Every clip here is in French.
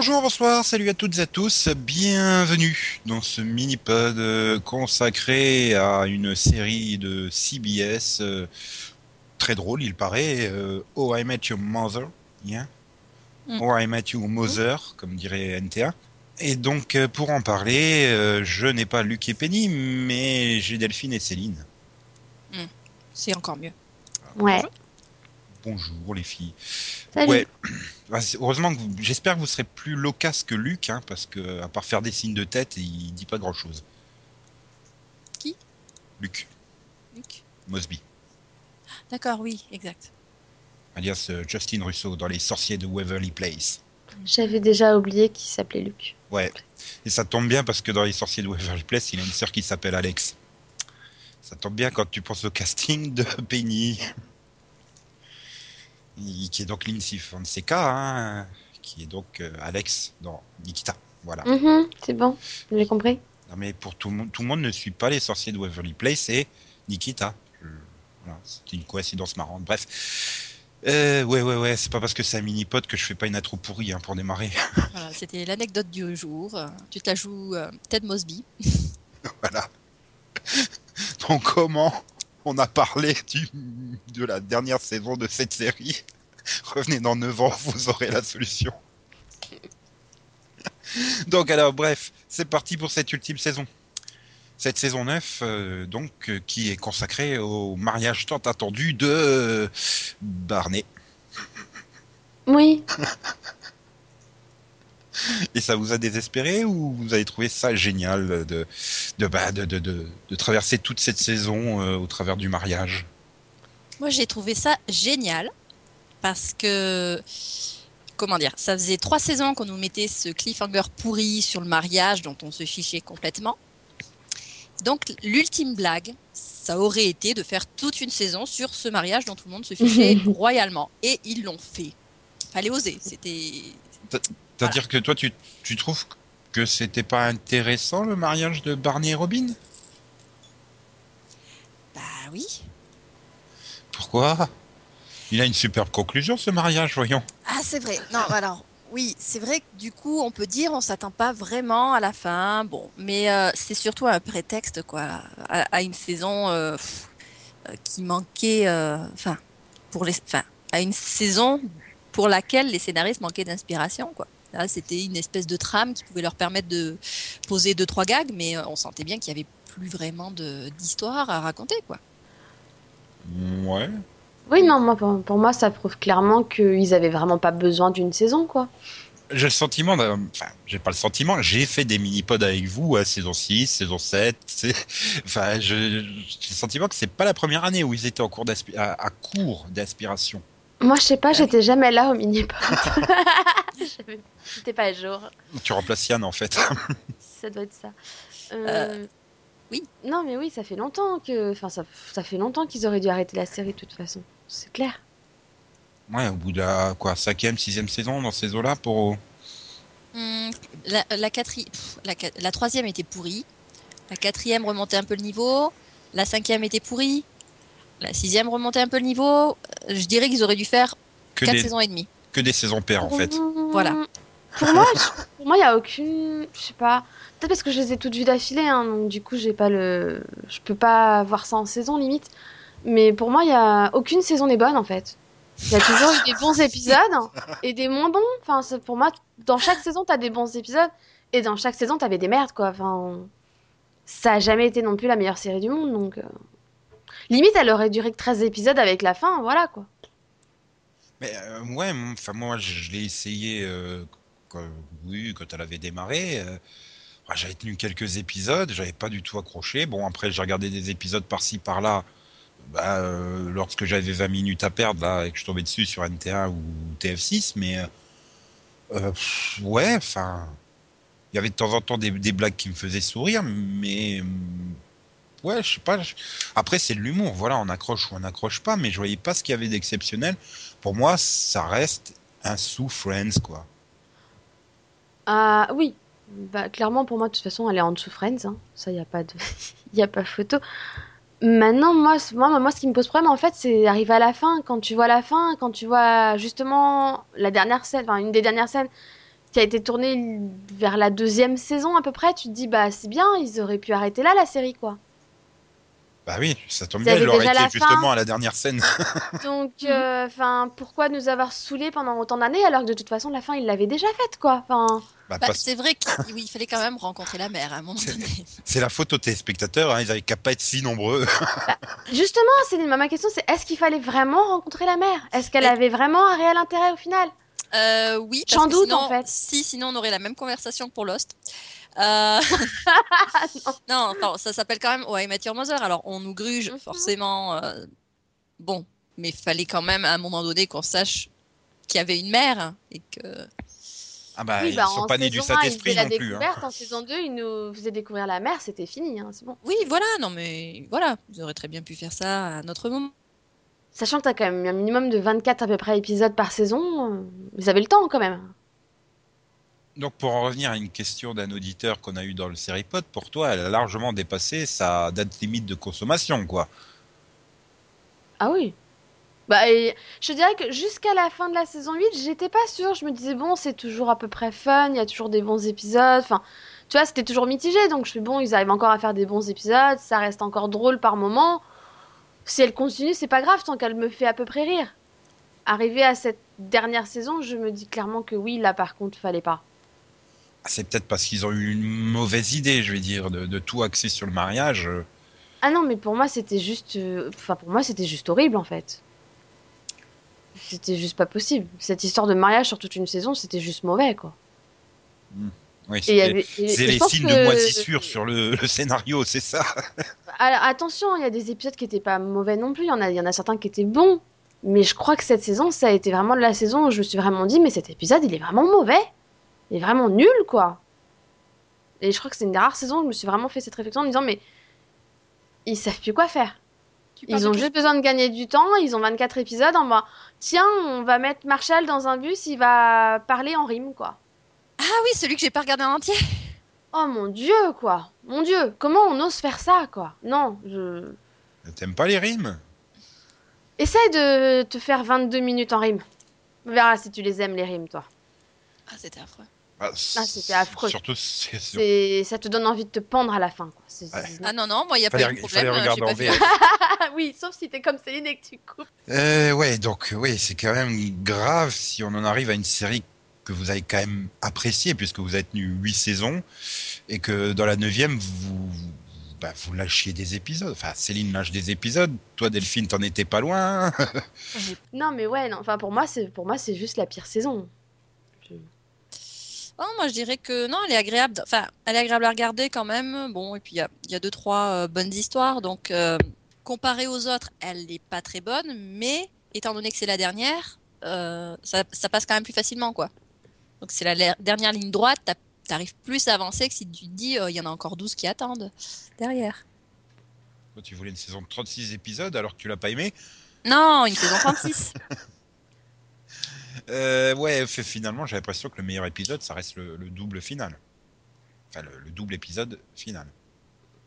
Bonjour, bonsoir, salut à toutes et à tous, bienvenue dans ce mini-pod euh, consacré à une série de CBS euh, très drôle, il paraît, euh, Oh I Met Your Mother, yeah. Mm. Oh I Met Your Mother, comme dirait NTA. Et donc, pour en parler, euh, je n'ai pas Luc et Penny, mais j'ai Delphine et Céline. C'est encore mieux. Ouais. Bonjour les filles. Salut. Ouais. Bah, c'est- heureusement que vous- j'espère que vous serez plus loquace que Luc, hein, parce que à part faire des signes de tête, il dit pas grand chose. Qui? Luc Luc? Mosby, D'accord, oui, exact. alias euh, Justin Russo dans Les Sorciers de Waverly Place. J'avais déjà oublié qu'il s'appelait Luc. Ouais. Et ça tombe bien parce que dans Les Sorciers de Waverly Place, il a une sœur qui s'appelle Alex. Ça tombe bien quand tu penses au casting de Penny. Qui est donc Lindsay Fonseca, hein, qui est donc euh, Alex dans Nikita. Voilà. Mhm, c'est bon, j'ai compris. Non mais pour tout le monde, tout le monde ne suit pas les sorciers de Waverly Place et Nikita. Voilà, c'était une coïncidence marrante. Bref. Euh, ouais, ouais, ouais, c'est pas parce que c'est un mini-pod que je fais pas une intro pourrie hein, pour démarrer. Voilà, c'était l'anecdote du jour. Tu te la joues euh, Ted Mosby. voilà. Donc comment on a parlé du, de la dernière saison de cette série Revenez dans 9 ans, vous aurez la solution. Donc alors bref, c'est parti pour cette ultime saison. Cette saison 9, euh, donc, euh, qui est consacrée au mariage tant attendu de euh, Barney. Oui, Et ça vous a désespéré ou vous avez trouvé ça génial de, de, bah, de, de, de, de traverser toute cette saison euh, au travers du mariage? Moi, j'ai trouvé ça génial parce que, comment dire, ça faisait trois saisons qu'on nous mettait ce cliffhanger pourri sur le mariage dont on se fichait complètement. Donc, l'ultime blague, ça aurait été de faire toute une saison sur ce mariage dont tout le monde se fichait royalement. Et ils l'ont fait. Fallait oser. C'était. C'est-à-dire que toi, tu, tu trouves que c'était pas intéressant le mariage de Barney et Robin? Bah oui. Pourquoi? Il a une superbe conclusion ce mariage, voyons. Ah, c'est vrai. Non, alors, oui, c'est vrai que du coup, on peut dire on s'attend pas vraiment à la fin. Bon, mais euh, c'est surtout un prétexte, quoi, à, à une saison euh, pff, euh, qui manquait, enfin, pour les, enfin, à une saison pour laquelle les scénaristes manquaient d'inspiration, quoi. Là, c'était une espèce de trame qui pouvait leur permettre de poser deux trois gags, mais euh, on sentait bien qu'il y avait plus vraiment d'histoire à raconter, quoi. Ouais. oui, non, moi, pour, pour moi, ça prouve clairement qu'ils avaient vraiment pas besoin d'une saison, quoi. J'ai le sentiment, enfin, j'ai pas le sentiment, j'ai fait des mini-pods avec vous à saison 6, saison 7, c'est- enfin, je- j'ai le sentiment que c'est pas la première année où ils étaient en cours à court d'aspiration. Moi, je sais pas, j'étais jamais là au mini-pod. J'étais pas à jour. Tu remplaces Yann en fait. Ça doit être ça. Euh, oui. Non, mais oui, ça fait longtemps que. Enfin, ça, ça fait longtemps qu'ils auraient dû arrêter la série de toute façon. C'est clair. Ouais, au bout de la quoi, cinquième, sixième saison dans ces eaux-là pour. Hum, la, la, quatri- pff, la, qua- la troisième était pourrie. La quatrième remontait un peu le niveau. La cinquième était pourrie. La sixième remontait un peu le niveau. Euh, Je dirais qu'ils auraient dû faire Que quatre des, saisons et demie. que des saisons paires en fait. Voilà. Pour moi, je- pour moi, il y a aucune. Je sais pas. Peut-être parce que je les ai toutes vues d'affilée, hein, donc du coup, j'ai pas le. Je peux pas voir ça en saison limite. Mais pour moi, il y a aucune saison n'est bonne en fait. Il y a toujours eu des bons épisodes et des moins bons. Enfin, pour moi, dans chaque saison, t'as des bons épisodes et dans chaque saison, t'avais des merdes quoi. Enfin, ça a jamais été non plus la meilleure série du monde, donc. Limite, elle aurait duré que 13 épisodes avec la fin, voilà quoi. Mais euh, ouais, enfin moi je, l'ai essayé euh, quand, elle avait démarré. euh, ouais, j'avais tenu quelques épisodes, j'avais pas du tout accroché. Bon après j'ai regardé des épisodes par-ci par-là. Bah, lorsque j'avais 20 minutes à perdre là et que je tombais dessus sur NT1 ou TF6, mais ouais, enfin, il y avait de temps en temps des, blagues qui me faisaient sourire, mais ouais, je sais pas. Après c'est de l'humour, voilà, on accroche ou on n'accroche pas, mais je voyais pas ce qu'il y avait d'exceptionnel pour moi, ça reste un sous Friends, quoi. Ah oui, bah, clairement pour moi de toute façon elle est en dessous Friends, hein. ça y a pas de, a pas photo. Maintenant moi, moi, moi ce qui me pose problème en fait c'est arriver à la fin, quand tu vois la fin, quand tu vois justement la dernière scène, enfin une des dernières scènes qui a été tourné vers la deuxième saison à peu près, tu te dis bah c'est bien, ils auraient pu arrêter là la série quoi. Bah oui, ça tombe bien, l'aurais déjà été justement fin à la dernière scène. Donc euh, enfin pourquoi nous avoir saoulés pendant autant d'années alors que de toute façon la fin il l'avait déjà faite quoi. Enfin Bah, Bah, c'est vrai qu'il oui, il fallait quand même rencontrer la mère à un moment donné. C'est la faute aux téléspectateurs, hein, ils avaient qu'à pas être si nombreux. justement Céline, ma question c'est est-ce qu'il fallait vraiment rencontrer la mère? Est-ce qu'elle Et- avait vraiment un réel intérêt au final? Euh, oui, J'en doute, sinon, en fait. Si, sinon on aurait la même conversation que pour Lost. Euh, non, attends, ça s'appelle quand même Oh, I Met Your Mother. Alors on nous gruge Mhm. forcément. euh, Bon, mais fallait quand même à un moment donné qu'on sache qu'il y avait une mère et que. Ah bah, Oui, ils bah, sont en pas nés du un, Saint-Esprit non plus. hein. découverte, En saison 2, il nous faisait découvrir la mer, c'était fini, hein, c'est bon. Oui, voilà, non mais voilà, vous auraient très bien pu faire ça à notre moment. Sachant que t'as quand même un minimum de 24 à peu près épisodes par saison, euh, vous avez le temps quand même. Donc pour en revenir à une question d'un auditeur qu'on a eu dans le Seripod, pour toi, elle a largement dépassé sa date limite de consommation, quoi. Ah oui. Bah, et je dirais que jusqu'à la fin de la saison 8, j'étais pas sûre. Je me disais, bon, c'est toujours à peu près fun, il y a toujours des bons épisodes. Enfin, tu vois, c'était toujours mitigé. Donc, je fais, bon, ils arrivent encore à faire des bons épisodes, ça reste encore drôle par moment. Si elle continue, c'est pas grave tant qu'elle me fait à peu près rire. Arrivé à cette dernière saison, je me dis clairement que oui, là par contre, fallait pas. C'est peut-être parce qu'ils ont eu une mauvaise idée, je vais dire, de, de tout axer sur le mariage. Ah non, mais pour moi, c'était juste. euh, Enfin, pour moi, c'était juste horrible en fait. C'était juste pas possible. Cette histoire de mariage sur toute une saison, c'était juste mauvais quoi. Oui, c'est les signes que- de moisissure sur le, le scénario, c'est ça. Alors, attention, il y a des épisodes qui étaient pas mauvais non plus. Il y en a, il y en a certains qui étaient bons. Mais je crois que cette saison, ça a été vraiment la saison où je me suis vraiment dit, mais cet épisode, il est vraiment mauvais. Il est vraiment nul, quoi. Et je crois que c'est une des rares saisons où je me suis vraiment fait cette réflexion en me disant, mais ils savent plus quoi faire. Ils de ont juste besoin de gagner du temps. Ils ont 24 épisodes en mode, tiens, on va mettre Marshall dans un bus, il va parler en rime, quoi. Ah oui, celui que j'ai pas regardé en entier. Oh mon dieu, quoi. Mon dieu, comment on ose faire ça, quoi? Non, je. T'aimes pas les rimes? Essaye de te faire 22 minutes en rime. On verra si tu les aimes, les rimes, toi. Ah, c'était affreux. Ah, c'était affreux. Surtout, c'est- ça te donne envie de te pendre à la fin, quoi. Ouais. Ah non, non, moi, il n'y a Fallait- pas eu de il fallait problème. euh, regarder j'ai en pas. VF. Ah oui, sauf si t'es comme Céline et que tu coupes. Euh, ouais, donc oui, c'est quand même grave si on en arrive à une série que vous avez quand même appréciée, puisque vous avez tenu huit saisons, et que dans la neuvième, vous, bah, vous lâchiez des épisodes. Enfin, Céline lâche des épisodes. Toi, Delphine, t'en étais pas loin. Non, mais ouais, non. Enfin, pour moi, c'est, pour moi, c'est juste la pire saison. Oh, moi, je dirais que non, elle est agréable. Enfin, elle est agréable à regarder quand même. Bon, et puis il y a, il y a deux, trois euh, bonnes histoires. Donc, euh, comparée aux autres, elle n'est pas très bonne. Mais étant donné que c'est la dernière, euh, ça, ça passe quand même plus facilement, quoi. Donc, c'est la dernière ligne droite. t'as- T'arrives plus à avancer que si tu te dis, euh, il y en a encore 12 qui attendent derrière. Toi, tu voulais une saison de 36 épisodes alors que tu l'as pas aimé? Non, une saison 36. Euh, ouais, finalement, j'ai l'impression que le meilleur épisode, ça reste le, le double final. Enfin, le, le double épisode final.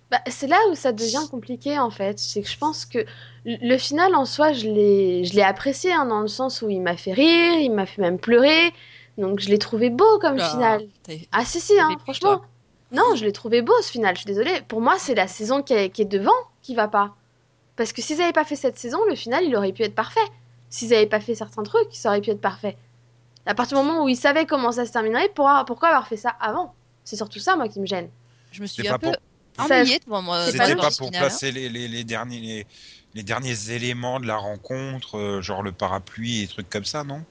Bah, c'est là où ça devient compliqué en fait. C'est que je pense que le final en soi, je l'ai, je l'ai apprécié hein, dans le sens où il m'a fait rire, il m'a fait même pleurer. Donc je l'ai trouvé beau comme Ah, final. t'as- Ah si si, hein, franchement. Non, je l'ai trouvé beau ce final. Je suis désolée. Pour moi, c'est la saison qui est, qui est devant qui va pas. Parce que s'ils n'avaient pas fait cette saison, le final, il aurait pu être parfait. S'ils n'avaient pas fait certains trucs, ça aurait pu être parfait. À partir du moment où ils savaient comment ça se terminerait, pourquoi, pourquoi avoir fait ça avant? C'est surtout ça, moi, qui me gêne. Je me suis un peu pour- ennuyée devant moi. C'est C'était pas pour final, hein. placer les, les, les derniers les, les derniers éléments de la rencontre, euh, genre le parapluie et trucs comme ça, non?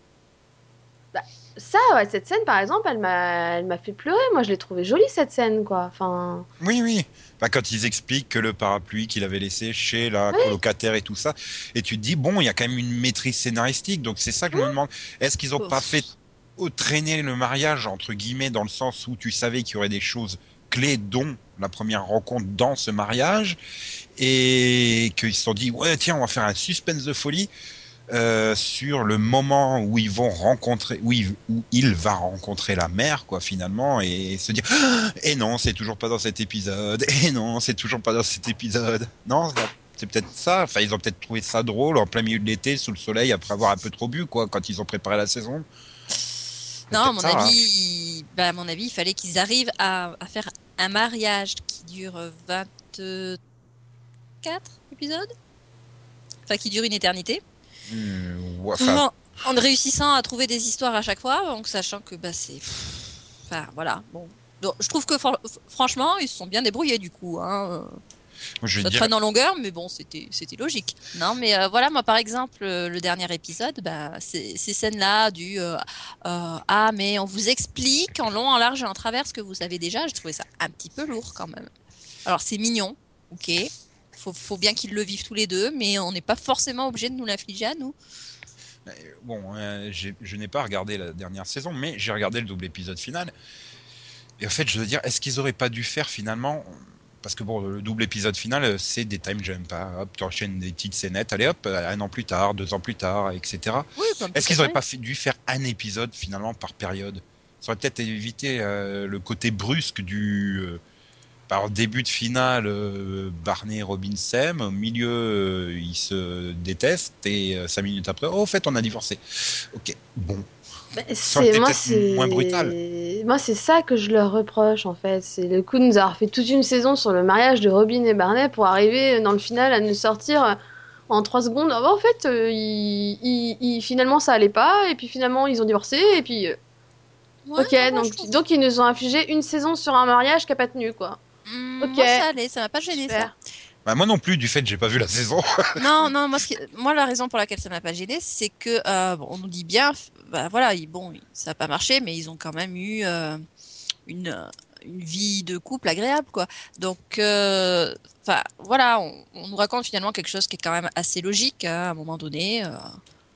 Ça, ouais, cette scène, par exemple, elle m'a, elle m'a fait pleurer. Moi, je l'ai trouvée jolie, cette scène, quoi. Enfin, Oui, oui. Bah, quand ils expliquent que le parapluie qu'il avait laissé chez la colocataire et tout ça, et tu te dis, bon, il y a quand même une maîtrise scénaristique, donc c'est ça que je me demande. Est-ce qu'ils ont Ouf. pas fait traîner le mariage, entre guillemets, dans le sens où tu savais qu'il y aurait des choses clés, dont la première rencontre dans ce mariage, et qu'ils se sont dit, ouais, tiens, on va faire un suspense de folie. Euh, sur le moment où ils vont rencontrer, où il, où il va rencontrer la mère, quoi, finalement, et se dire, Ah, et non, c'est toujours pas dans cet épisode, et non, c'est toujours pas dans cet épisode. Non, c'est- peut-être ça. Enfin, ils ont peut-être trouvé ça drôle en plein milieu de l'été, sous le soleil, après avoir un peu trop bu, quoi, quand ils ont préparé la saison. Non, à mon, hein. avis, bah, à mon avis, il fallait qu'ils arrivent à, à faire un mariage qui dure 24 épisodes Enfin, qui dure une éternité. Enfin, en, en réussissant à trouver des histoires à chaque fois, donc sachant que bah, c'est. Enfin, voilà. Bon. Donc, je trouve que fran- franchement, ils se sont bien débrouillés du coup. Hein. je dire, traîne en longueur, mais bon, c'était c'était logique. Non, mais euh, voilà, moi par exemple, euh, le dernier épisode, bah, ces, ces scènes-là du euh, euh, ah mais on vous explique en long, en large et en travers ce que vous savez déjà, je trouvais ça un petit peu lourd quand même. Alors c'est mignon, ok, faut, faut bien qu'ils le vivent tous les deux, mais on n'est pas forcément obligé de nous l'infliger à nous. bon, euh, je n'ai pas regardé la dernière saison, mais j'ai regardé le double épisode final. Et en fait, je veux dire, est-ce qu'ils auraient pas dû faire finalement parce que bon, le double épisode final, euh, c'est des time jumps. hein. Hop, tu enchaînes des petites scénettes. Allez hop, un an plus tard, deux ans plus tard, etc. Oui, Est-ce qu'ils à auraient fait. pas dû faire un épisode finalement par période? Ça aurait peut-être évité euh, le côté brusque du euh, par début de finale euh, Barney et Robin s'aiment, au milieu euh, ils se détestent et euh, cinq minutes après, oh, au fait on a divorcé. Ok, bon. Bah, c'est moi c'est moins brutal. moi c'est ça que je leur reproche en fait c'est le coup de nous avoir fait toute une saison sur le mariage de Robin et Barney pour arriver dans le final à nous sortir en trois secondes Ah bah, en fait euh, ils- ils- ils- finalement ça allait pas et puis finalement ils ont divorcé et puis euh, Ouais, ok non, moi, je donc trouve- donc ils nous ont infligé une saison sur un mariage qui a pas tenu quoi Hmm, ok. Moi, ça allait, ça m'a pas gêné ça. Bah, moi non plus, du fait que j'ai pas vu la saison. Non, non, moi, ce qui- moi, la raison pour laquelle ça m'a pas gêné, c'est que, euh, bon, on nous dit bien, bah, voilà, ils- bon, ça n'a pas marché, mais ils ont quand même eu euh, une, euh, une vie de couple agréable, quoi. Donc, euh, enfin, voilà, on, on nous raconte finalement quelque chose qui est quand même assez logique hein, à un moment donné. euh.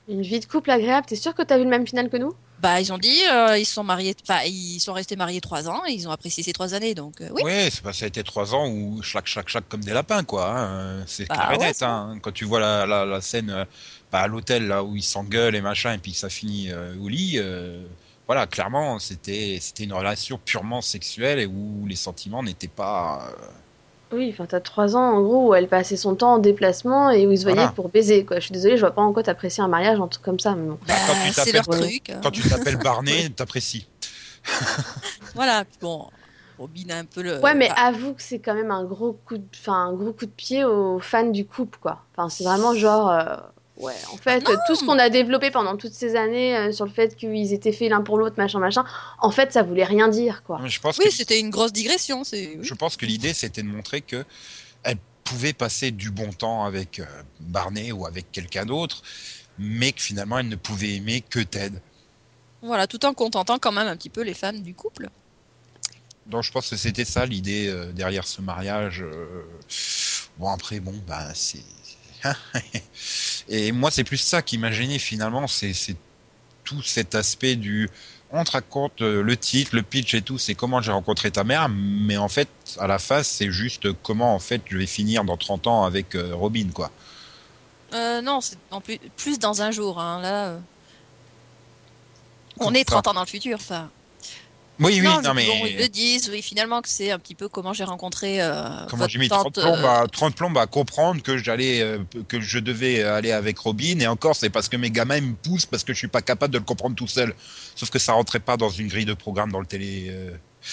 une vie de couple agréable t'es sûr que t'as vu le même final que nous? Bah, ils ont dit, euh, ils sont mariés, ils sont restés mariés trois ans et ils ont apprécié ces trois années, donc euh, oui. Pas, ça a été trois ans où chaque, chaque, chaque comme des lapins, quoi. hein. C'est Bah clair et ouais, net. Hein. Quand tu vois la, la, la scène euh, bah, à l'hôtel, là où ils s'engueulent et machin, et puis que ça finit euh, au lit, euh, voilà, clairement, c'était c'était une relation purement sexuelle et où les sentiments n'étaient pas. Oui, enfin, t'as trois ans en gros où elle passait son temps en déplacement et où ils se voyaient Voilà. pour baiser, quoi. Je suis désolée, je vois pas en quoi t'apprécies un mariage, un truc comme ça, mais bon. Bah, quand tu c'est leur t'appelles- truc. hein. Quand tu t'appelles Barney, t'apprécies. Voilà, puis bon, Robin a un peu le. Ouais, mais bah, avoue que c'est quand même un gros coup de, enfin, un gros coup de pied aux fans du couple, quoi. Enfin, c'est vraiment genre, euh, ouais, en fait, Non. tout ce qu'on a développé pendant toutes ces années euh, sur le fait qu'ils étaient faits l'un pour l'autre, machin, machin, en fait, ça voulait rien dire, quoi. Je pense Oui, que c'était une grosse digression. C'est. Je pense que l'idée, c'était de montrer que elle pouvait passer du bon temps avec euh, Barney ou avec quelqu'un d'autre, mais que finalement, elle ne pouvait aimer que Ted. Voilà, tout en contentant quand même un petit peu les fans du couple. Donc, je pense que c'était ça l'idée euh, derrière ce mariage. euh. Bon, après, bon, bah, c'est. Et moi, c'est plus ça qui m'a gêné finalement, c'est tout cet aspect du. On te raconte euh, le titre, le pitch et tout, c'est comment j'ai rencontré ta mère, mais en fait, à la face, c'est juste comment en fait je vais finir dans 30 ans avec euh, Robin, quoi. Euh, non, c'est plus, plus dans un jour. Hein, là, euh. on est ça. 30 ans dans le futur. Enfin, Oui, oui, non, non, mais bon, ils le disent, oui, finalement, que c'est un petit peu comment j'ai rencontré. euh, Comment j'ai mis 30 tante, plombes, euh, à, 30 plombes à comprendre que j'allais, euh, que je devais aller avec Robin, et encore, c'est parce que mes gamins me poussent parce que je suis pas capable de le comprendre tout seul. Sauf que ça rentrait pas dans une grille de programme dans le télé, euh,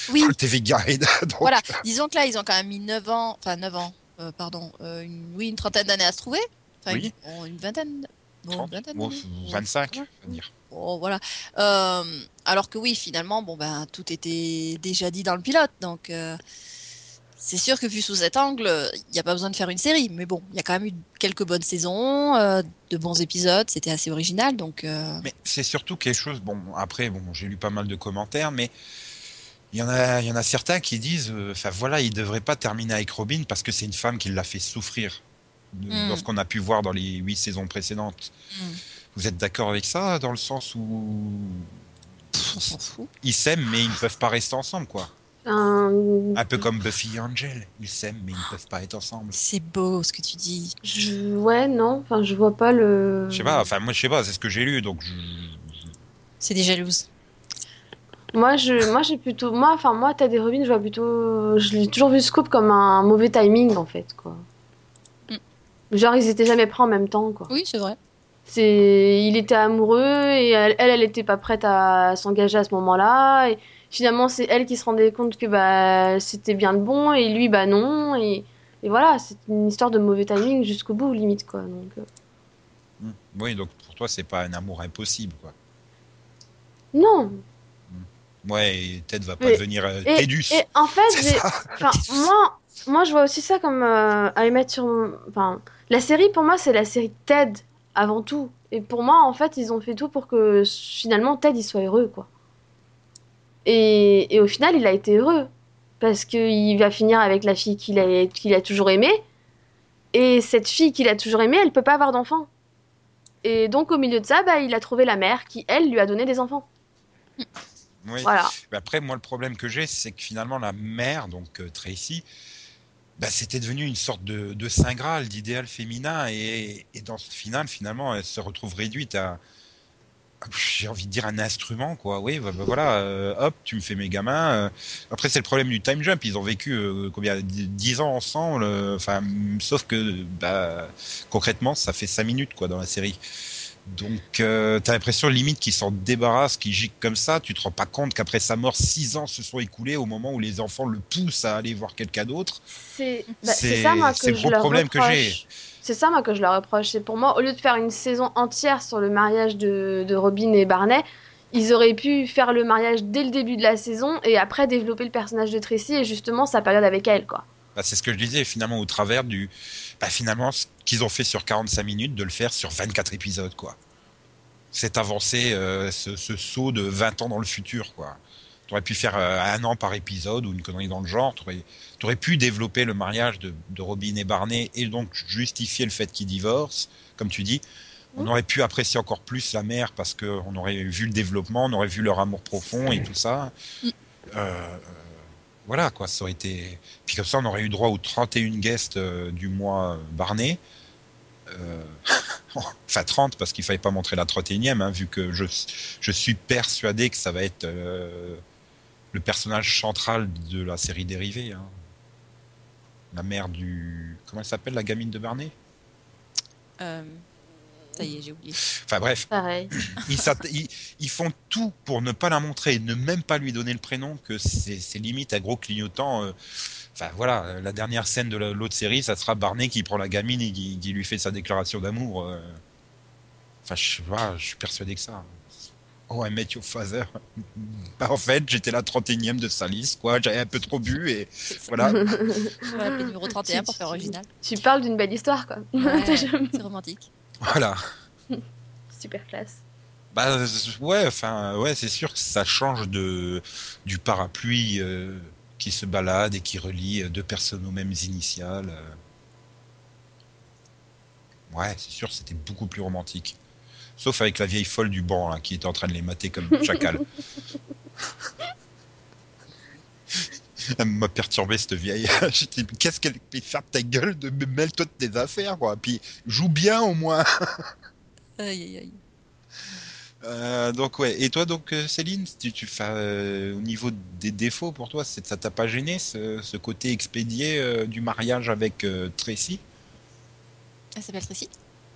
Oui, dans le TV Guide. Donc, voilà. Disons que là, ils ont quand même mis 9 ans, enfin 9 ans, euh, pardon, euh, une, oui, une trentaine d'années à se trouver. Enfin, Oui. une, une vingtaine. Bon, 30, une vingtaine bon, d'années. 25, Ça va. on va dire. Bon, voilà. Euh, alors que oui, finalement, bon ben tout était déjà dit dans le pilote, donc euh, c'est sûr que vu sous cet angle, il n'y a pas besoin de faire une série. Mais bon, il y a quand même eu quelques bonnes saisons, euh, de bons épisodes, c'était assez original, donc Mais c'est surtout quelque chose. Bon, après, bon, j'ai lu pas mal de commentaires, mais il y en a, il y en a certains qui disent, enfin voilà, il devrait pas terminer avec Robin parce que c'est une femme qui l'a fait souffrir de- Mm. dans ce qu'on a pu voir dans les huit saisons précédentes. Mm. Vous êtes d'accord avec ça, dans le sens où pff, on s'en fout. ils s'aiment, mais ils ne peuvent pas rester ensemble, quoi. Enfin, Un peu comme Buffy et Angel, ils s'aiment, mais ils ne peuvent pas être ensemble. C'est beau ce que tu dis. je... ouais, non, enfin, je vois pas le. Je sais pas, enfin moi je sais pas, c'est ce que j'ai lu, donc je... C'est des jalouses. Moi, je, moi, j'ai plutôt, moi, enfin, moi, Ted et Robin, je vois plutôt, je l'ai toujours vu ce couple comme un mauvais timing, en fait, quoi. Genre, ils étaient jamais prêts en même temps, quoi. Oui, c'est vrai. C'est, il était amoureux et elle, elle, elle était pas prête à s'engager à ce moment-là. Et finalement, c'est elle qui se rendait compte que bah c'était bien le bon et lui bah non. Et, et voilà, c'est une histoire de mauvais timing jusqu'au bout limite quoi. Donc euh, Hmm. Oui, donc pour toi, c'est pas un amour impossible, quoi. non. Ouais, et Ted va pas Mais- devenir euh, Et, Tédus. et en fait, enfin moi, moi je vois aussi ça comme euh, à les mettre sur. Enfin, la série pour moi c'est la série Ted avant tout. Et pour moi en fait ils ont fait tout pour que finalement Ted il soit heureux quoi. Et, et au final il a été heureux parce qu'il va finir avec la fille qu'il a, qu'il a toujours aimée. Et cette fille qu'il a toujours aimée, elle peut pas avoir d'enfant. Et donc au milieu de ça, bah, il a trouvé la mère qui elle lui a donné des enfants. Oui. Voilà. Mais Après, moi, le problème que j'ai, c'est que finalement, la mère, donc euh, Tracy, bah, c'était devenu une sorte de, de saint graal, d'idéal féminin, et, et dans ce final, finalement, elle se retrouve réduite à, j'ai envie de dire, un instrument, quoi. Oui, bah, bah, voilà, euh, hop, tu me fais mes gamins. euh. Après, c'est le problème du time jump. Ils ont vécu euh, combien, dix dix ans ensemble. euh, Enfin, sauf que, bah, concrètement, ça fait cinq minutes, quoi, dans la série. Donc, euh, t'as l'impression limite qu'ils s'en débarrassent, qu'ils gicent comme ça. Tu te rends pas compte qu'après sa mort, six ans se sont écoulés au moment où les enfants le poussent à aller voir quelqu'un d'autre. C'est bah, ça moi que le je gros leur problème que reproche. j'ai. C'est ça moi que je leur reproche. C'est pour moi, au lieu de faire une saison entière sur le mariage de, de Robin et Barney, ils auraient pu faire le mariage dès le début de la saison et après développer le personnage de Tracy et justement sa période avec elle quoi. Bah, c'est ce que je disais, finalement, au travers du. Bah, finalement, ce qu'ils ont fait sur 45 minutes, de le faire sur 24 épisodes, quoi. Cette avancée, euh, ce, ce saut de 20 ans dans le futur, quoi. Tu aurais pu faire euh, un an par épisode ou une connerie dans le genre. Tu aurais, pu développer le mariage de, de Robin et Barney et donc justifier le fait qu'ils divorcent, comme tu dis. On aurait pu apprécier encore plus la mère parce qu'on aurait vu le développement, on aurait vu leur amour profond et tout ça. Mm. Euh, voilà, quoi, ça aurait été. Puis comme ça, on aurait eu droit aux 31 guests euh, du mois Barney. Euh, enfin 30 parce qu'il fallait pas montrer la 31e hein, vu que je, je suis persuadé que ça va être euh, le personnage central de la série dérivée hein. la mère du comment elle s'appelle la gamine de Barney? Euh, ça y est, j'ai oublié. enfin bref Pareil. ils, s'att- ils- ils font tout pour ne pas la montrer ne même pas lui donner le prénom que c'est limite un gros clignotant euh. enfin voilà la dernière scène de la- l'autre série ça sera Barney qui prend la gamine et qui, qui lui fait sa déclaration d'amour euh. enfin je sais pas je suis persuadé que ça Oh, I met your father. Bah, en fait, j'étais la 31e de sa liste, quoi. J'avais un peu trop bu et voilà. L'appeler numéro 31 pour faire original. tu parles d'une belle histoire quoi. Ouais, c'est romantique. Voilà. Super classe. Bah ouais, enfin ouais, c'est sûr que ça change de du parapluie euh, qui se balade et qui relie euh, deux personnes aux mêmes initiales. euh. Ouais, c'est sûr, c'était beaucoup plus romantique. Sauf avec la vieille folle du banc là, qui était en train de les mater comme chacal. Elle m'a perturbé cette vieille. J'étais, qu'est-ce qu'elle fait faire ta gueule de mêle-toi de tes affaires quoi. Puis joue bien au moins. Aïe, aïe, aïe. Euh, donc ouais. Et toi donc euh, Céline, tu, tu fais euh, au niveau des défauts pour toi, ça t'a pas gêné ce, ce côté expédié euh, du mariage avec euh, Tracy? Elle s'appelle Tracy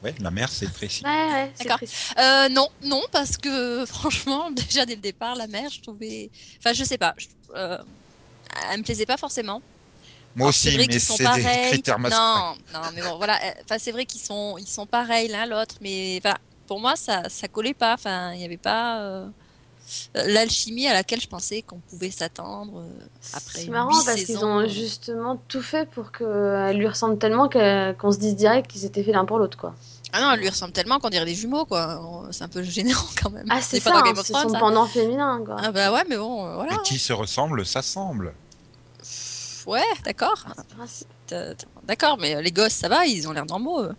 Ouais, la mère c'est Tracy. Ouais ouais. D'accord. Euh, non, non, parce que franchement, déjà dès le départ, la mère, je trouvais. Enfin, je sais pas. je- euh, Elle me plaisait pas forcément. Moi Alors, aussi, mais c'est des critères masculins. Non, non, mais bon, voilà. euh, Enfin, c'est vrai qu'ils sont, ils sont pareils l'un l'autre, mais enfin, pour moi, ça, ça collait pas. Enfin, il n'y avait pas euh, l'alchimie à laquelle je pensais qu'on pouvait s'attendre euh, après. C'est marrant parce qu'ils ont justement tout fait pour qu'elle lui ressemble tellement qu'on se dise direct qu'ils étaient faits l'un pour l'autre quoi. Ah non, elle lui ressemble tellement qu'on dirait des jumeaux, quoi. C'est un peu gênant quand même. Ah c'est pas ça, dans hein, Game of c'est Thrones, son ça. pendant féminin quoi. Ah bah ouais, mais bon, euh, voilà. Qui se ressemble, ça semble. Ouais, d'accord. T'as- D'accord, mais euh, les gosses, ça va, ils ont l'air normaux. eux.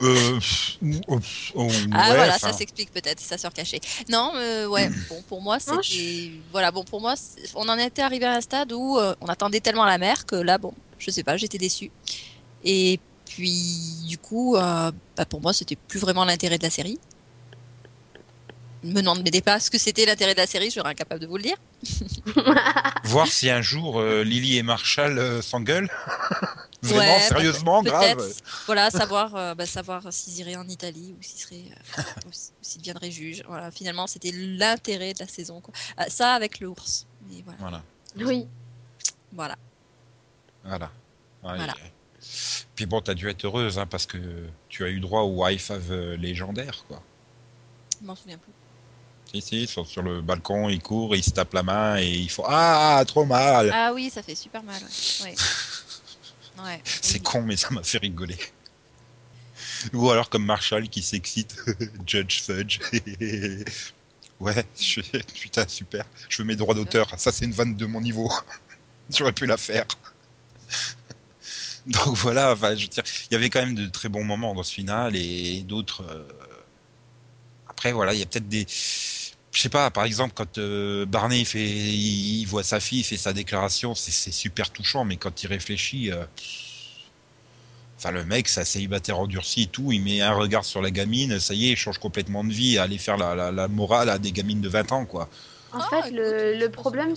Euh, pff, oh, oh, Ah ouais, voilà, ça s'explique peut-être, sa sœur cachée. Non, euh, ouais, bon, pour moi, c'était. Voilà, bon, pour moi, on en était arrivé à un stade où euh, on attendait tellement la mère que là, bon, je sais pas, j'étais déçue. Et puis, du coup, euh, bah, pour moi, c'était plus vraiment l'intérêt de la série. Me demandez pas ce que c'était l'intérêt de la série, je serais incapable de vous le dire. Voir si un jour euh, Lily et Marshall euh, s'engueulent. Vraiment, Ouais, sérieusement, grave. Voilà, savoir, euh, bah, savoir s'ils iraient en Italie ou s'ils seraient, euh, ou s'ils deviendraient juges. Voilà, finalement, c'était l'intérêt de la saison. Quoi. Euh, ça avec l'ours. Mais voilà. Voilà. Oui. voilà. Voilà. Ouais, Voilà. Puis bon, t'as dû être heureuse hein, parce que tu as eu droit au high five euh, légendaire, quoi. Je m'en souviens plus. Si, si, ils sont sur le balcon, ils courent, ils se tapent la main et ils font Ah, trop mal Ah oui, ça fait super mal. Ouais. Ouais. Ouais, C'est con, mais ça m'a fait rigoler. Ou alors comme Marshall qui s'excite, Judge Fudge. ouais, je... putain, super. Je veux mes droits d'auteur. Ça, c'est une vanne de mon niveau. J'aurais pu la faire. Donc voilà, enfin, je veux dire, il y avait quand même de très bons moments dans ce final et d'autres. euh, Après, voilà, il y a peut-être des. Je sais pas, par exemple, quand euh, Barney il fait, il, il voit sa fille, il fait sa déclaration, c'est super touchant, mais quand il réfléchit, euh, enfin le mec, c'est un célibataire endurci et tout, il met un regard sur la gamine, ça y est, il change complètement de vie, aller faire la, la, la morale à des gamines de 20 ans, quoi. En Ah, fait, écoute, le, problème,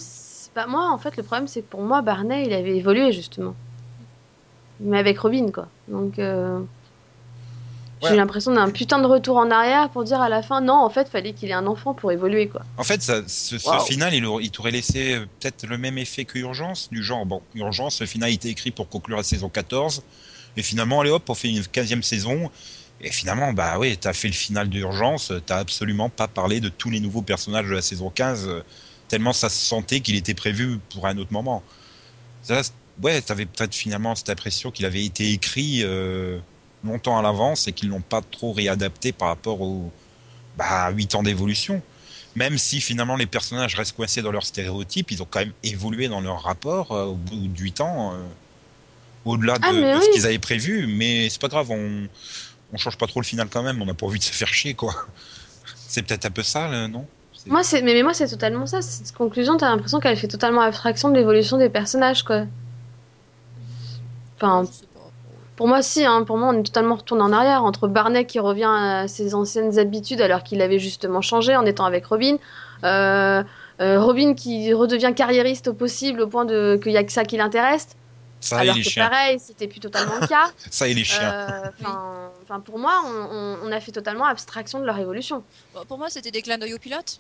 pas moi. En fait, le problème, c'est que pour moi, Barney, il avait évolué justement, mais avec Robin, quoi. Donc, euh, j'ai Ouais. l'impression d'un putain de retour en arrière pour dire à la fin, non, en fait, fallait qu'il ait un enfant pour évoluer, quoi. En fait, ça, ce, final, il, aurait- il t'aurait laissé euh, peut-être le même effet que Urgence, du genre, bon, Urgence, le final a été écrit pour conclure la saison 14, et finalement, allez hop, on fait une 15e saison, et finalement, bah oui, t'as fait le final d'Urgence, t'as absolument pas parlé de tous les nouveaux personnages de la saison 15, euh, tellement ça se sentait qu'il était prévu pour un autre moment. Ça, ouais, t'avais peut-être finalement cette impression qu'il avait été écrit euh, longtemps à l'avance et qu'ils l'ont pas trop réadapté par rapport aux bah, 8 ans d'évolution même si finalement les personnages restent coincés dans leurs stéréotypes, ils ont quand même évolué dans leur rapport euh, au bout de 8 ans, euh, au-delà de, Ah, mais de oui. ce qu'ils avaient prévu. Mais c'est pas grave, on, on change pas trop le final quand même, on n'a pas envie de se faire chier, quoi. C'est peut-être un peu ça, là, non? Moi, c'est, mais, mais moi, c'est totalement ça. Cette conclusion, t'as l'impression qu'elle fait totalement abstraction de l'évolution des personnages, quoi. Enfin. Pour moi, si, hein, pour moi, on est totalement retourné en arrière. Entre Barney qui revient à ses anciennes habitudes alors qu'il avait justement changé en étant avec Robin, euh, euh, Robin qui redevient carriériste au possible au point de qu'il y a que ça qui l'intéresse, Ça alors et les que chiens. pareil, c'était plus totalement le cas. Ça et les chiens. Euh, Enfin, enfin, pour moi, on, on- on a fait totalement abstraction de leur évolution. Bon, pour moi, c'était des clins d'œil au pilote.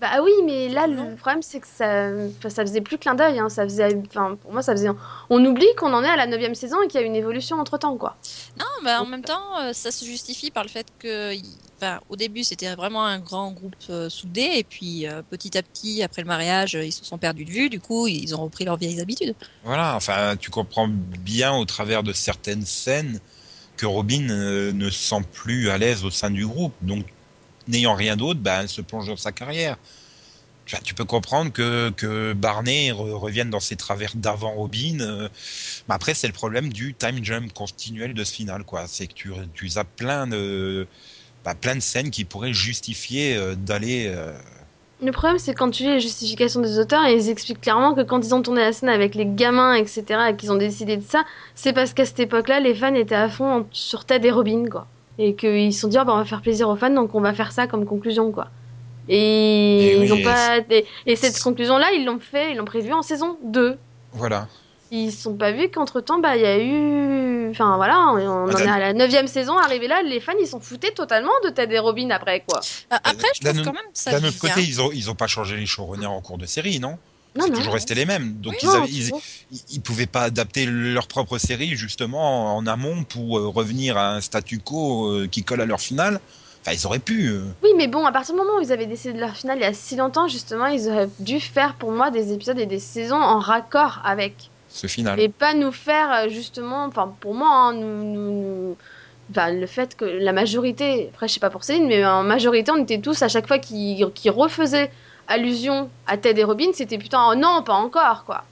Bah oui, mais là, Non. le problème, c'est que ça, enfin, ça faisait plus clin d'œil. Hein, ça faisait, enfin, pour moi, ça faisait. On oublie qu'on en est à la 9 saison et qu'il y a une évolution entre temps, quoi. Non, bah, en même temps, euh, ça se justifie par le fait que, enfin, au début, c'était vraiment un grand groupe euh, soudé, et puis euh, petit à petit, après le mariage, ils se sont perdus de vue. Du coup, ils ont repris leurs vieilles habitudes. Voilà, enfin, tu comprends bien au travers de certaines scènes que Robin euh, ne se sent plus à l'aise au sein du groupe. Donc, n'ayant rien d'autre, ben, elle se plonge dans sa carrière. Tu peux comprendre que, que Barney re- revienne dans ses travers d'avant Robin. euh, mais après, c'est le problème du time jump continuel de ce final. C'est que tu, as plein de, bah, plein de scènes qui pourraient justifier euh, d'aller. euh, Le problème, c'est quand tu lis les justifications des auteurs, ils expliquent clairement que quand ils ont tourné la scène avec les gamins, etc., et qu'ils ont décidé de ça, c'est parce qu'à cette époque-là, les fans étaient à fond sur Ted et Robin, quoi. Et qu'ils se sont dit, Ah, bah, on va faire plaisir aux fans, donc on va faire ça comme conclusion, quoi. Et, Et ils oui, ont et pas. Et, et cette conclusion-là, ils l'ont fait, ils l'ont prévue en saison 2. Voilà. Ils se sont pas vus qu'entre temps, bah, il y a eu. Enfin, voilà, on, on en est à la 9 saison, arrivé là, les fans, ils s'en foutaient totalement de Ted et Robin après, quoi. Euh, après, je d'un trouve quand même ça D'un autre côté, ils ont, ils ont pas changé les showrunners en cours de série, non? Non, C'est non. toujours resté les mêmes. Donc Oui, ils, avaient- ils, ils, pouvaient pas adapter leur propre série justement en amont pour euh, revenir à un statu quo euh, qui colle à leur finale. Enfin, ils auraient pu. euh. Oui, mais bon, à partir du moment où ils avaient décidé de leur finale il y a si longtemps, justement, ils auraient dû faire pour moi des épisodes et des saisons en raccord avec. ce final. Et pas nous faire, justement, enfin, pour moi, hein, nous, nous- nous- enfin, le fait que la majorité, après, je sais pas pour Céline, mais en majorité, on était tous, à chaque fois qu'ils qu'ils refaisaient allusion à Ted et Robin, c'était putain, oh non, pas encore, quoi.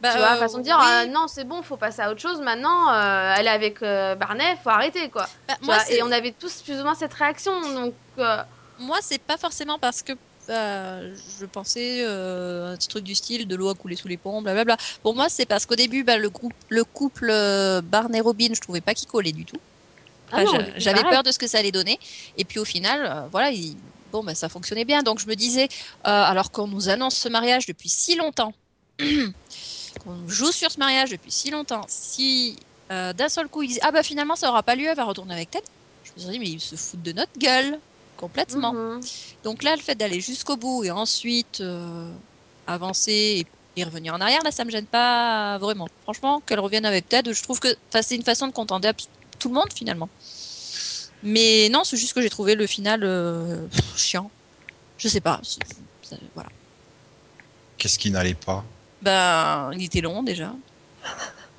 Bah, tu vois, euh, façon de dire, oui. ah, non, c'est bon, faut passer à autre chose maintenant, euh, elle est avec euh, Barney, faut arrêter, quoi. Bah, moi, vois, et on avait tous plus ou moins cette réaction, donc. euh, Moi, c'est pas forcément parce que euh, je pensais euh, un petit truc du style de l'eau a coulé sous les ponts, blablabla. Pour moi, c'est parce qu'au début, bah, le, groupe, le couple euh, Barney-Robin, je trouvais pas qu'il collait du tout. ah Enfin, J'avais peur de ce que ça allait donner. Et puis au final, euh, voilà, il- bon, bah, ça fonctionnait bien. Donc je me disais, euh, alors qu'on nous annonce ce mariage depuis si longtemps, qu'on joue sur ce mariage depuis si longtemps, si euh, d'un seul coup ils disent ah bah finalement ça aura pas lieu, elle va retourner avec Ted, je me suis dit mais ils se foutent de notre gueule complètement. Mhm. Donc là, le fait d'aller jusqu'au bout et ensuite euh, avancer et, et revenir en arrière, là, ça me gêne pas vraiment. Franchement, qu'elle revienne avec Ted, je trouve que c'est une façon de contenter tout le monde finalement. Mais non, c'est juste que j'ai trouvé le final euh, pff, chiant. Je sais pas. ça- voilà. Qu'est-ce qui n'allait pas? Ben, il était long déjà.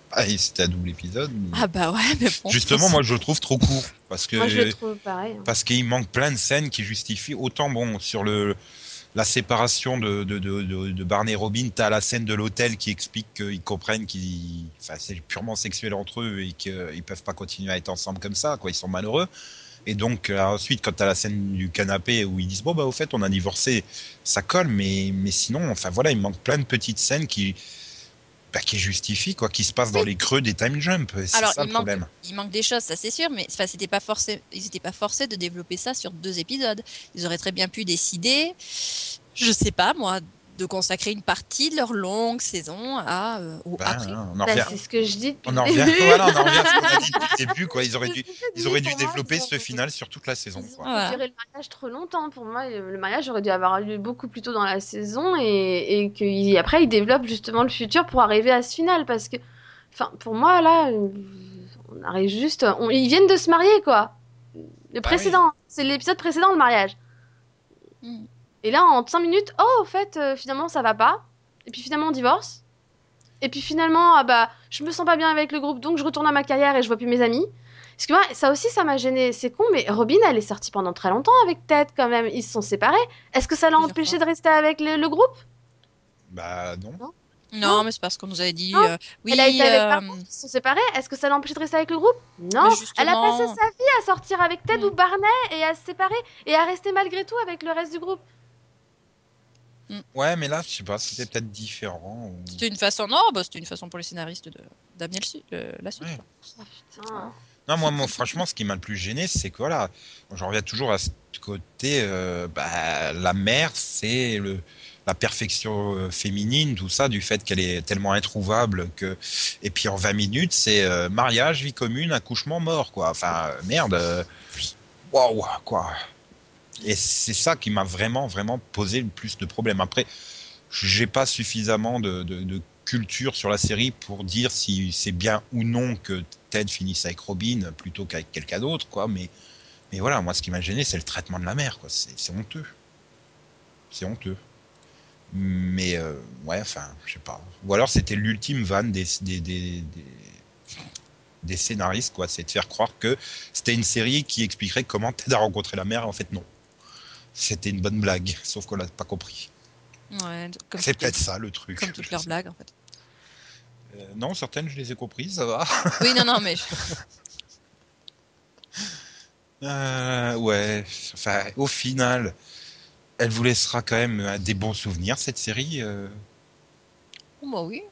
Ah, c'était un double épisode. mais- Ah bah ouais, mais bon. Justement, moi je le trouve trop court parce que Moi, je le trouve pareil. hein. parce qu'il manque plein de scènes qui justifient autant bon sur le la séparation de, de, de, Barney et Robin, t'as la scène de l'hôtel qui explique qu'ils comprennent qu'ils, enfin, c'est purement sexuel entre eux et qu'ils peuvent pas continuer à être ensemble comme ça, quoi. Ils sont malheureux. Et donc euh, ensuite, quand t'as la scène du canapé où ils disent bon bah au fait on a divorcé, ça colle, mais mais sinon, enfin voilà, il manque plein de petites scènes qui bah, qui justifient quoi, qui se passent dans Oui. les creux des time jump. C'est Alors, ça il le manque, problème. il manque des choses, ça c'est sûr, mais enfin, c'était pas forcé, ils n'étaient pas forcés de développer ça sur deux épisodes. Ils auraient très bien pu décider, je sais pas moi, de consacrer une partie de leur longue saison à euh, au Ben, après. on en Bah, revient. c'est ce que je dis depuis On en revient, début. voilà, on en revient à ce qu'on a dit depuis le début, quoi. Ils auraient dû, ils auraient dû développer ce final sur toute la saison, Ils ont quoi. Voilà. duré le mariage trop longtemps. Pour moi, le le mariage aurait dû avoir lieu beaucoup plus tôt dans la saison et, et qu'après, ils développent justement le futur pour arriver à ce final. Parce que, enfin, pour moi, là, euh, on arrive juste. on- ils viennent de se marier, quoi. Le Bah précédent, c'est l'épisode précédent, le mariage. Mm. Et là, en 5 minutes, oh, au fait, euh, finalement, ça va pas. Et puis finalement, on divorce. Et puis finalement, ah bah, je me sens pas bien avec le groupe, donc je retourne à ma carrière et je vois plus mes amis. Parce que moi, ça aussi, ça m'a gêné. C'est con, mais Robin, elle est sortie pendant très longtemps avec Ted quand même. Ils se sont séparés. Est-ce que ça l'a empêché fois. de rester avec le, le groupe? Bah, non. Non, mais c'est parce qu'on nous avait dit, Non. euh, oui, Elle a été avec euh, ils se sont séparés. Est-ce que ça l'a empêché de rester avec le groupe? Non. Elle a passé sa vie à sortir avec Ted Mm. ou Barney et à se séparer et à rester malgré tout avec le reste du groupe. Ouais, mais là, je sais pas, c'était peut-être différent. ou- c'était une façon, non, bah, c'était une façon pour les scénaristes de d'amener le su- le- la suite. Ouais. Oh, putain. Non, moi, moi, franchement, ce qui m'a le plus gêné, c'est que voilà, j'en reviens toujours à ce côté, euh, bah, la mère, c'est le, la perfection euh, féminine, tout ça, du fait qu'elle est tellement introuvable que, et puis en 20 minutes, c'est euh, mariage, vie commune, accouchement, mort, quoi. Enfin, merde, waouh, quoi. Et c'est ça qui m'a vraiment, vraiment posé le plus de problèmes. Après, j'ai pas suffisamment de, culture sur la série pour dire si c'est bien ou non que Ted finisse avec Robin plutôt qu'avec quelqu'un d'autre, quoi. Mais, mais voilà, moi, ce qui m'a gêné, c'est le traitement de la mère, quoi. C'est honteux. C'est honteux. Mais, euh, ouais, enfin, je sais pas. Ou alors, c'était l'ultime vanne des, des scénaristes, quoi. C'est de faire croire que c'était une série qui expliquerait comment Ted a rencontré la mère. En fait, non. C'était une bonne blague, sauf qu'on l'a pas compris. Ouais, C'est peut-être ça, le truc. comme toutes leurs blagues en fait. Euh, non, certaines, je les ai comprises, ça va. Oui, non, non, mais Euh, ouais, enfin, au final, elle vous laissera quand même euh, des bons souvenirs, cette série. euh. Oh, bah oui,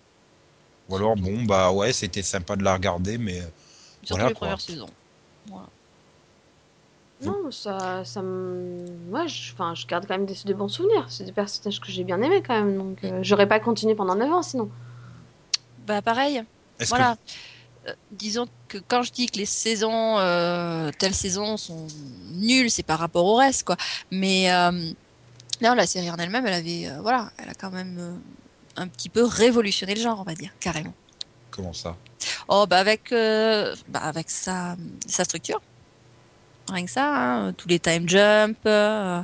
Ou alors, bon, bah ouais, c'était sympa de la regarder, mais surtout Voilà, les quoi. premières saisons. Voilà. Non, ça, ça me. Ouais, je, enfin, je garde quand même des, des bons souvenirs. C'est des personnages que j'ai bien aimés quand même. Donc, euh, j'aurais pas continué pendant 9 ans sinon. Bah pareil, voilà. Euh, disons que quand je dis que les saisons, euh, telles saisons sont nulles, c'est par rapport au reste, quoi. Mais euh, non, la série en elle-même, elle avait, euh, voilà, elle a quand même euh, un petit peu révolutionné le genre, on va dire, carrément. comment ça? Oh, bah avec, euh, bah avec sa, sa structure. Rien que ça, hein, tous les time jump. euh,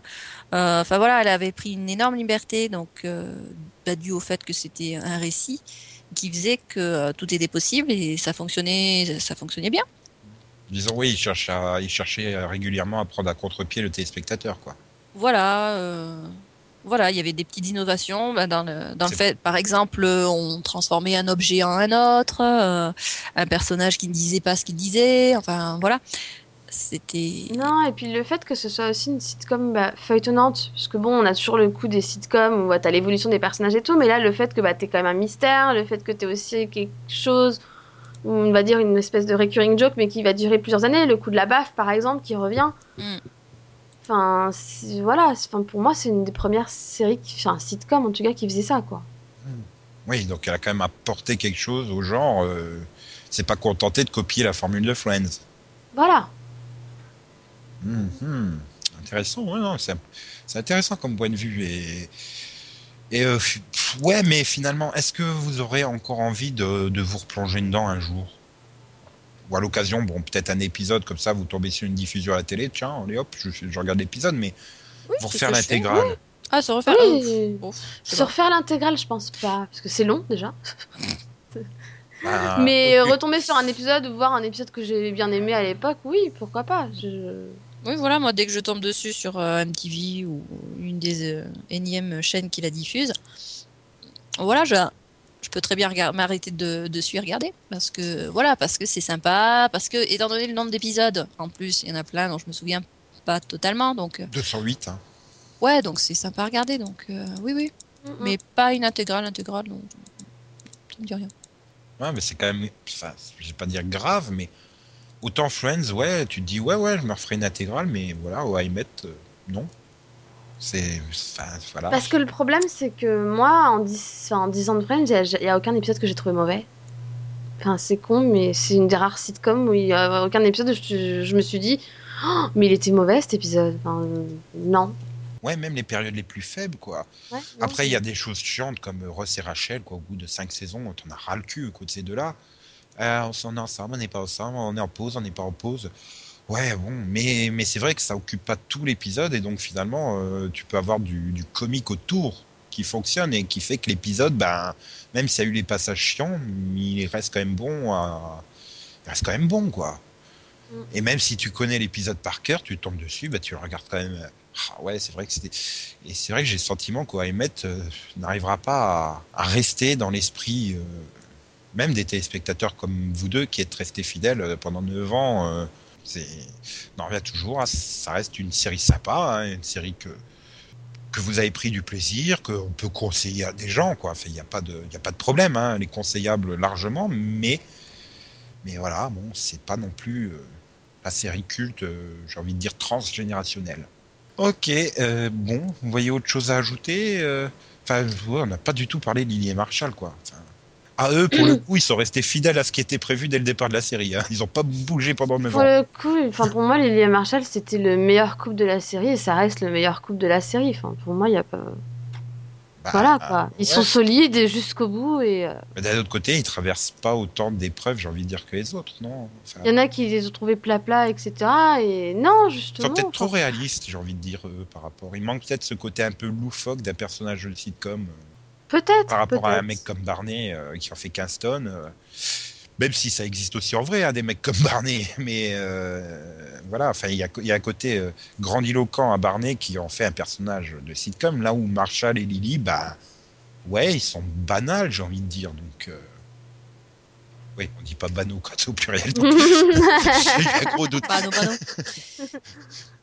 euh, Enfin voilà, elle avait pris une énorme liberté, donc euh, bah, dû au fait que c'était un récit qui faisait que euh, tout était possible et ça fonctionnait, ça fonctionnait bien. Disons, oui, il, cherche à, il cherchait régulièrement à prendre à contre-pied le téléspectateur, quoi. Voilà, euh, voilà, il y avait des petites innovations bah, dans le dans le fait, par exemple, on transformait un objet en un autre, euh, un personnage qui ne disait pas ce qu'il disait, enfin voilà, c'était. Non, et puis le fait que ce soit aussi une sitcom bah, feuilletonnante, parce que bon, on a toujours le coup des sitcoms où bah, t'as l'évolution des personnages et tout, mais là, le fait que bah, t'es quand même un mystère, le fait que t'es aussi quelque chose, où on va dire une espèce de recurring joke, mais qui va durer plusieurs années, le coup de la baffe par exemple, qui revient. Mm. Enfin, voilà, enfin, pour moi, c'est une des premières séries, qui, enfin, sitcom en tout cas, qui faisait ça, quoi. Oui, donc elle a quand même apporté quelque chose au genre. euh, c'est pas contenté de copier la formule de Friends. Voilà. Mhm. Intéressant, ouais, non, c'est c'est intéressant comme point de vue. Et, et euh, ouais, mais finalement, est-ce que vous aurez encore envie de, de vous replonger dedans un jour? Ou à l'occasion, bon, peut-être un épisode comme ça, vous tombez sur une diffusion à la télé, tiens, allez hop, je, je regarde l'épisode, mais Oui, vous refaire l'intégrale. Ah, se refaire. Oui. Se pas. refaire l'intégrale, je pense pas, parce que c'est long déjà. Bah, Mais retomber sur un épisode ou voir un épisode que j'ai bien aimé à l'époque, oui, pourquoi pas. Je... Oui, voilà, moi, dès que je tombe dessus sur euh, MTV ou une des euh, énièmes chaînes qui la diffuse, voilà, je, je peux très bien m'arrêter de, dessus et regarder. Parce que, voilà, parce que c'est sympa, parce que, étant donné le nombre d'épisodes, en plus, il y en a plein dont je me souviens pas totalement, donc, euh, 208, hein. ouais, donc c'est sympa à regarder, donc, euh, oui, oui. Mais pas une intégrale, intégrale, non. Ça me dit rien. Ouais, mais c'est quand même, enfin, je vais pas dire grave, mais autant Friends, ouais, tu te dis, ouais, ouais, je me referai une intégrale, mais voilà, au I Met, euh, non. C'est, enfin, voilà. Parce que le problème, c'est que moi, en 10, enfin, en 10 ans de Friends, il n'y a, aucun épisode que j'ai trouvé mauvais. Enfin, c'est con, mais c'est une des rares sitcoms où il n'y a aucun épisode où je, je me suis dit, Oh, mais il était mauvais cet épisode. Enfin, euh, non. Ouais, même les périodes les plus faibles, quoi. Ouais, Après, il y a des choses chiantes comme Ross et Rachel, quoi. Au bout de 5 saisons, t'en as ras le cul, quoi, de ces deux-là. Euh, on s'en est ensemble, on n'est pas ensemble, on est en pause, on n'est pas en pause. Ouais, bon, mais, mais c'est vrai que ça occupe pas tout l'épisode, et donc finalement, euh, tu peux avoir du, du comique autour qui fonctionne et qui fait que l'épisode, ben, même s'il y a eu les passages chiants, il reste quand même bon à... Il reste quand même bon, quoi. Mm. Et même si tu connais l'épisode par cœur, tu tombes dessus, bah, tu le regardes quand même. Ah ouais, c'est vrai que c'était. Et c'est vrai que j'ai le sentiment qu'au Emmett euh, n'arrivera pas à, à rester dans l'esprit, euh, même des téléspectateurs comme vous deux qui êtes restés fidèles euh, pendant 9 ans. on en revient toujours. ça reste une série sympa, hein, une série que que vous avez pris du plaisir, qu'on peut conseiller à des gens, il n'y a pas de, problème, hein, elle est conseillable largement, mais mais voilà, bon, c'est pas non plus euh, la série culte, euh, j'ai envie de dire transgénérationnelle. Ok, bon, vous voyez autre chose à ajouter Enfin, on n'a pas du tout parlé de Lily et Marshall, quoi. À eux, pour le coup, ils sont restés fidèles à ce qui était prévu dès le départ de la série. hein. Ils n'ont pas bougé pendant 9 Pour ans. le coup, enfin, pour moi, Lily et Marshall, c'était le meilleur couple de la série et ça reste le meilleur couple de la série. Enfin, pour moi, il y a pas. Bah, voilà quoi. Ils ouais. sont solides jusqu'au bout et euh, Mais d'un autre côté, ils traversent pas autant d'épreuves, j'ai envie de dire, que les autres, non? Enfin, il y en a qui les ont trouvés plat-plat, etc. Et non, Ils justement. sont peut-être enfin, trop réalistes, j'ai envie de dire, eux, par rapport. Il manque peut-être ce côté un peu loufoque d'un personnage de sitcom. euh, Peut-être. par rapport à un mec comme Barney euh, qui en fait 15 tonnes. euh, même si ça existe aussi en vrai, hein, des mecs comme Barney. Mais euh, voilà, enfin, il y a, il y a un côté euh, grandiloquent à Barney qui en fait un personnage de sitcom. Là où Marshall et Lily, bah, ouais, ils sont banals, j'ai envie de dire. Donc, euh, oui, on dit pas banaux quand c'est au pluriel. Donc, j'ai un gros doute. Non, non.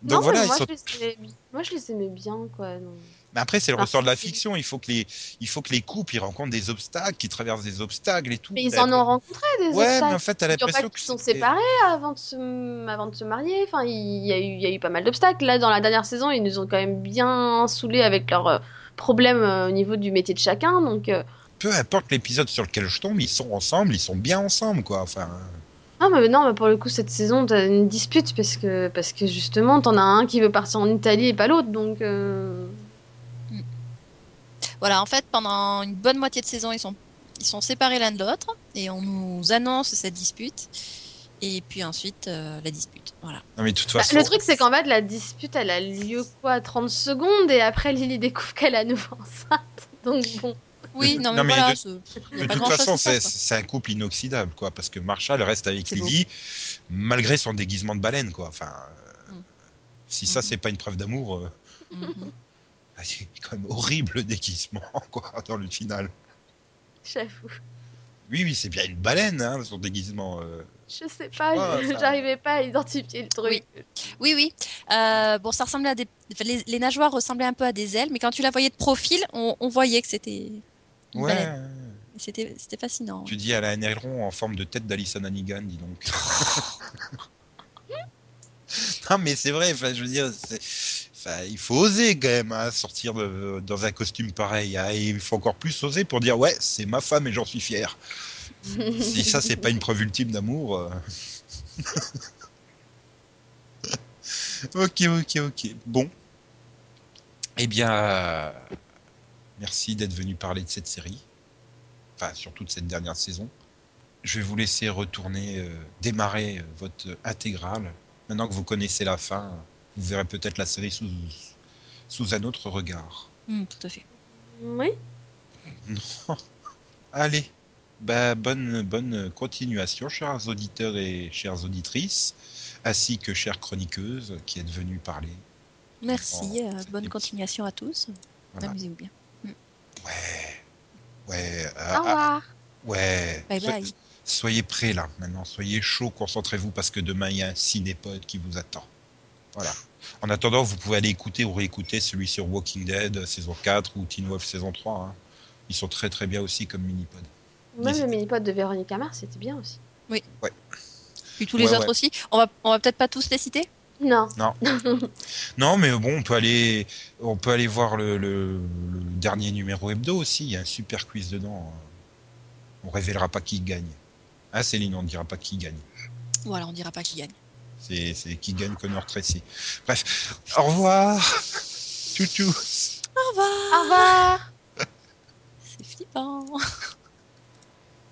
Donc non, voilà, moi, sont je les aimais... moi je les aimais bien quoi. donc. Mais après, c'est le Ah, ressort de la fiction. Il faut que les, il faut que les couples, ils rencontrent des obstacles, qu'ils traversent des obstacles et tout. Mais ils Ben, en ont rencontré des Ouais, mais obstacles. en fait, t'as l'impression qu'ils sont séparés avant de se, avant de se marier. Enfin, il y, a eu, il y a eu pas mal d'obstacles. Là, dans la dernière saison, ils nous ont quand même bien saoulés avec leurs euh, problèmes euh, au niveau du métier de chacun. Donc, euh, Peu importe l'épisode sur lequel je tombe, ils sont ensemble, ils sont bien ensemble, quoi. Enfin, ah, mais non, mais pour le coup, cette saison, t'as une dispute parce que, parce que justement, t'en as un qui veut partir en Italie et pas l'autre. Donc, euh, Voilà, en fait, pendant une bonne moitié de saison, ils sont, ils sont séparés l'un de l'autre et on nous annonce cette dispute. Et puis ensuite, euh, la dispute. Voilà. non, mais de toute bah, façon. le truc, c'est qu'en fait, la dispute, elle a lieu quoi 30 secondes et après, Lily découvre qu'elle est à nouveau enceinte. Donc, bon. Oui, non, mais, Non, mais voilà. de- toute façon, c'est un couple inoxydable, quoi, parce que Marshall reste avec beau. Lily, malgré son déguisement de baleine, quoi. Enfin, euh, Mm. si ça, Mhm. c'est pas une preuve d'amour, euh, Mhm. ah, c'est quand même horrible le déguisement, quoi, dans le final. J'avoue. Oui, oui, c'est bien une baleine, hein, son déguisement. euh. Je sais pas, j'arrivais pas à identifier le truc. Oui, oui. Euh, bon, ça ressemblait à des. enfin, les, les nageoires ressemblaient un peu à des ailes, mais quand tu la voyais de profil, on, on voyait que c'était. Ouais. baleine. C'était c'était fascinant. Tu dis, elle a un aileron en forme de tête d'Alison Hannigan, dis donc. non, mais c'est vrai, enfin, je veux dire, c'est- Il faut oser quand même hein, sortir de- dans un costume pareil. hein, et il faut encore plus oser pour dire ouais, c'est ma femme et j'en suis fier. si ça, c'est pas une preuve ultime d'amour. euh. ok, ok, ok. Bon. Eh bien, euh, merci d'être venu parler de cette série. Enfin, surtout de cette dernière saison. Je vais vous laisser retourner, euh, démarrer euh, votre intégrale. Maintenant que vous connaissez la fin, vous verrez peut-être la série sous, sous un autre regard. Hmm, tout à fait. Oui. Non. Allez, bah, bonne, bonne continuation, chers auditeurs et chères auditrices, ainsi que chères chroniqueuses qui êtes venues parler. Merci. Oh, euh, bonne continuation à tous. Voilà. Amusez-vous bien. Ouais, ouais, euh, Au ah, revoir. ouais. Bye So- bye. Soyez prêts là, maintenant. Soyez chaud, concentrez-vous parce que demain il y a un cinépod qui vous attend. Voilà. En attendant, vous pouvez aller écouter ou réécouter celui sur Walking Dead saison 4 ou Teen Wolf saison 3. hein. Ils sont très très bien aussi comme mini-pod. Le mini-pod de Véronique Mars, c'était bien aussi. Puis tous les Ouais, autres ouais. aussi. On va, on va peut-être pas tous les citer? Non. Non, mais bon, on peut aller, on peut aller voir le, le- le dernier numéro hebdo aussi. Il y a un super quiz dedans. On révélera pas qui gagne. Ah, Céline, on ne dira pas qui gagne. Voilà, on dira pas qui gagne. C'est c'est qui gagne Connor Tracy. Bref, au revoir. Tchou tchou. Au revoir. Au revoir. C'est flippant.